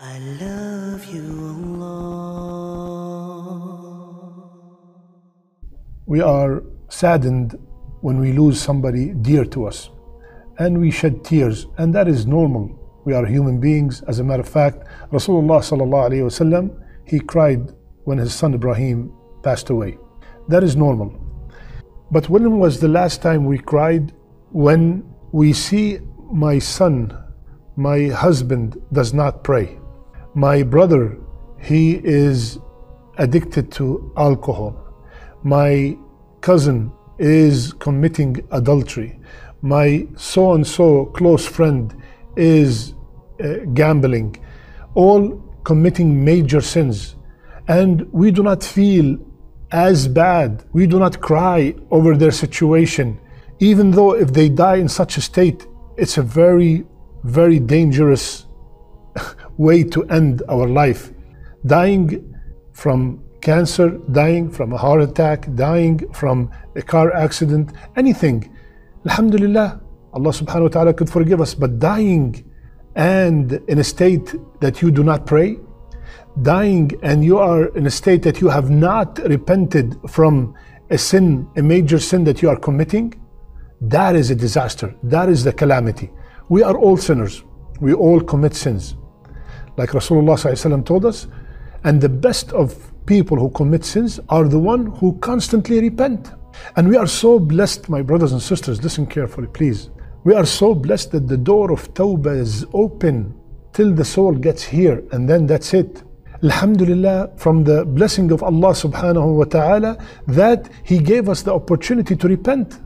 I love you, Allah. We are saddened when we lose somebody dear to us and we shed tears, and that is normal. We are human beings. As a matter of fact, Rasulullah he cried when his son Ibrahim passed away. That is normal. But when was the last time we cried? When we see my son, my husband does not pray. My brother, he is addicted to alcohol. My cousin is committing adultery. My so and so close friend is uh, gambling. All committing major sins. And we do not feel as bad. We do not cry over their situation. Even though if they die in such a state, it's a very, very dangerous way to end our life. Dying from cancer, dying from a heart attack, dying from a car accident, anything. Alhamdulillah, Allah subhanahu wa ta'ala could forgive us, but dying and in a state that you do not pray, dying and you are in a state that you have not repented from a sin, a major sin that you are committing, that is a disaster. That is the calamity. We are all sinners. We all commit sins. Like Rasulullah told us, and the best of people who commit sins are the one who constantly repent. And we are so blessed, my brothers and sisters, listen carefully, please. We are so blessed that the door of Tawbah is open till the soul gets here, and then that's it. Alhamdulillah, from the blessing of Allah subhanahu wa ta'ala, that He gave us the opportunity to repent.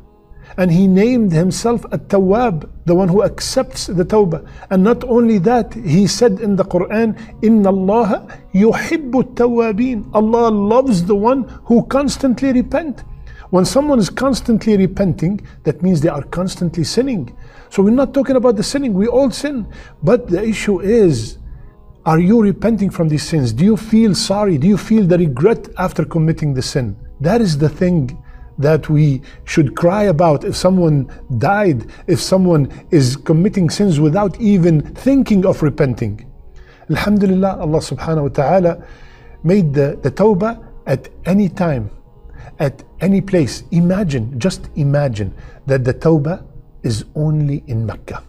And He named Himself At Tawwab, the one who accepts the Tawbah. And not only that, He said in the Quran, Inna Allah yuhibbu tawabin. Allah loves the one who constantly repent. When someone is constantly repenting, that means they are constantly sinning. So we're not talking about the sinning, we all sin. But the issue is, are you repenting from these sins? Do you feel sorry? Do you feel the regret after committing the sin? That is the thing that we should cry about if someone died, if someone is committing sins without even thinking of repenting. Alhamdulillah, Allah subhanahu wa ta'ala made the, the tawbah at any time, at any place. Imagine, just imagine that the tawbah is only in Mecca.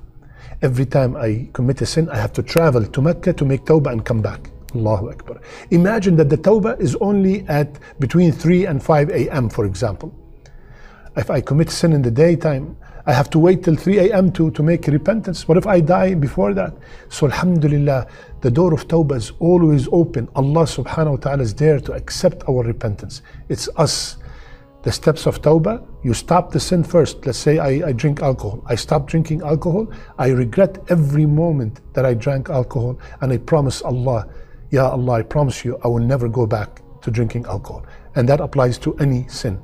Every time I commit a sin, I have to travel to Mecca to make tawbah and come back. Allahu Akbar. Imagine that the tawbah is only at between 3 and 5 a.m., for example. If I commit sin in the daytime, I have to wait till 3 a.m. To, to make repentance. What if I die before that? So, Alhamdulillah, the door of tawbah is always open. Allah subhanahu wa ta'ala is there to accept our repentance. It's us the steps of tawbah, you stop the sin first. Let's say I, I, drink alcohol. I stop drinking alcohol. I regret every moment that I drank alcohol. And I promise Allah, Ya Allah, I promise you, I will never go back to drinking alcohol. And that applies to any sin.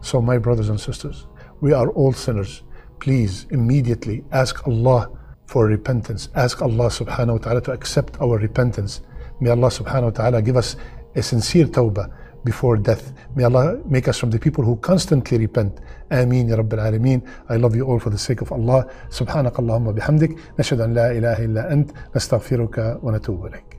So, my brothers and sisters, we are all sinners. Please immediately ask Allah for repentance. Ask Allah subhanahu wa ta'ala to accept our repentance. May Allah subhanahu wa ta'ala give us a sincere tawbah before death. May Allah make us from the people who constantly repent. Ameen ya Rabbil Alameen. I love you all for the sake of Allah. سبحانك اللهم بحمدك نشهد أن لا إله إلا أنت نستغفرك ونتوب إليك.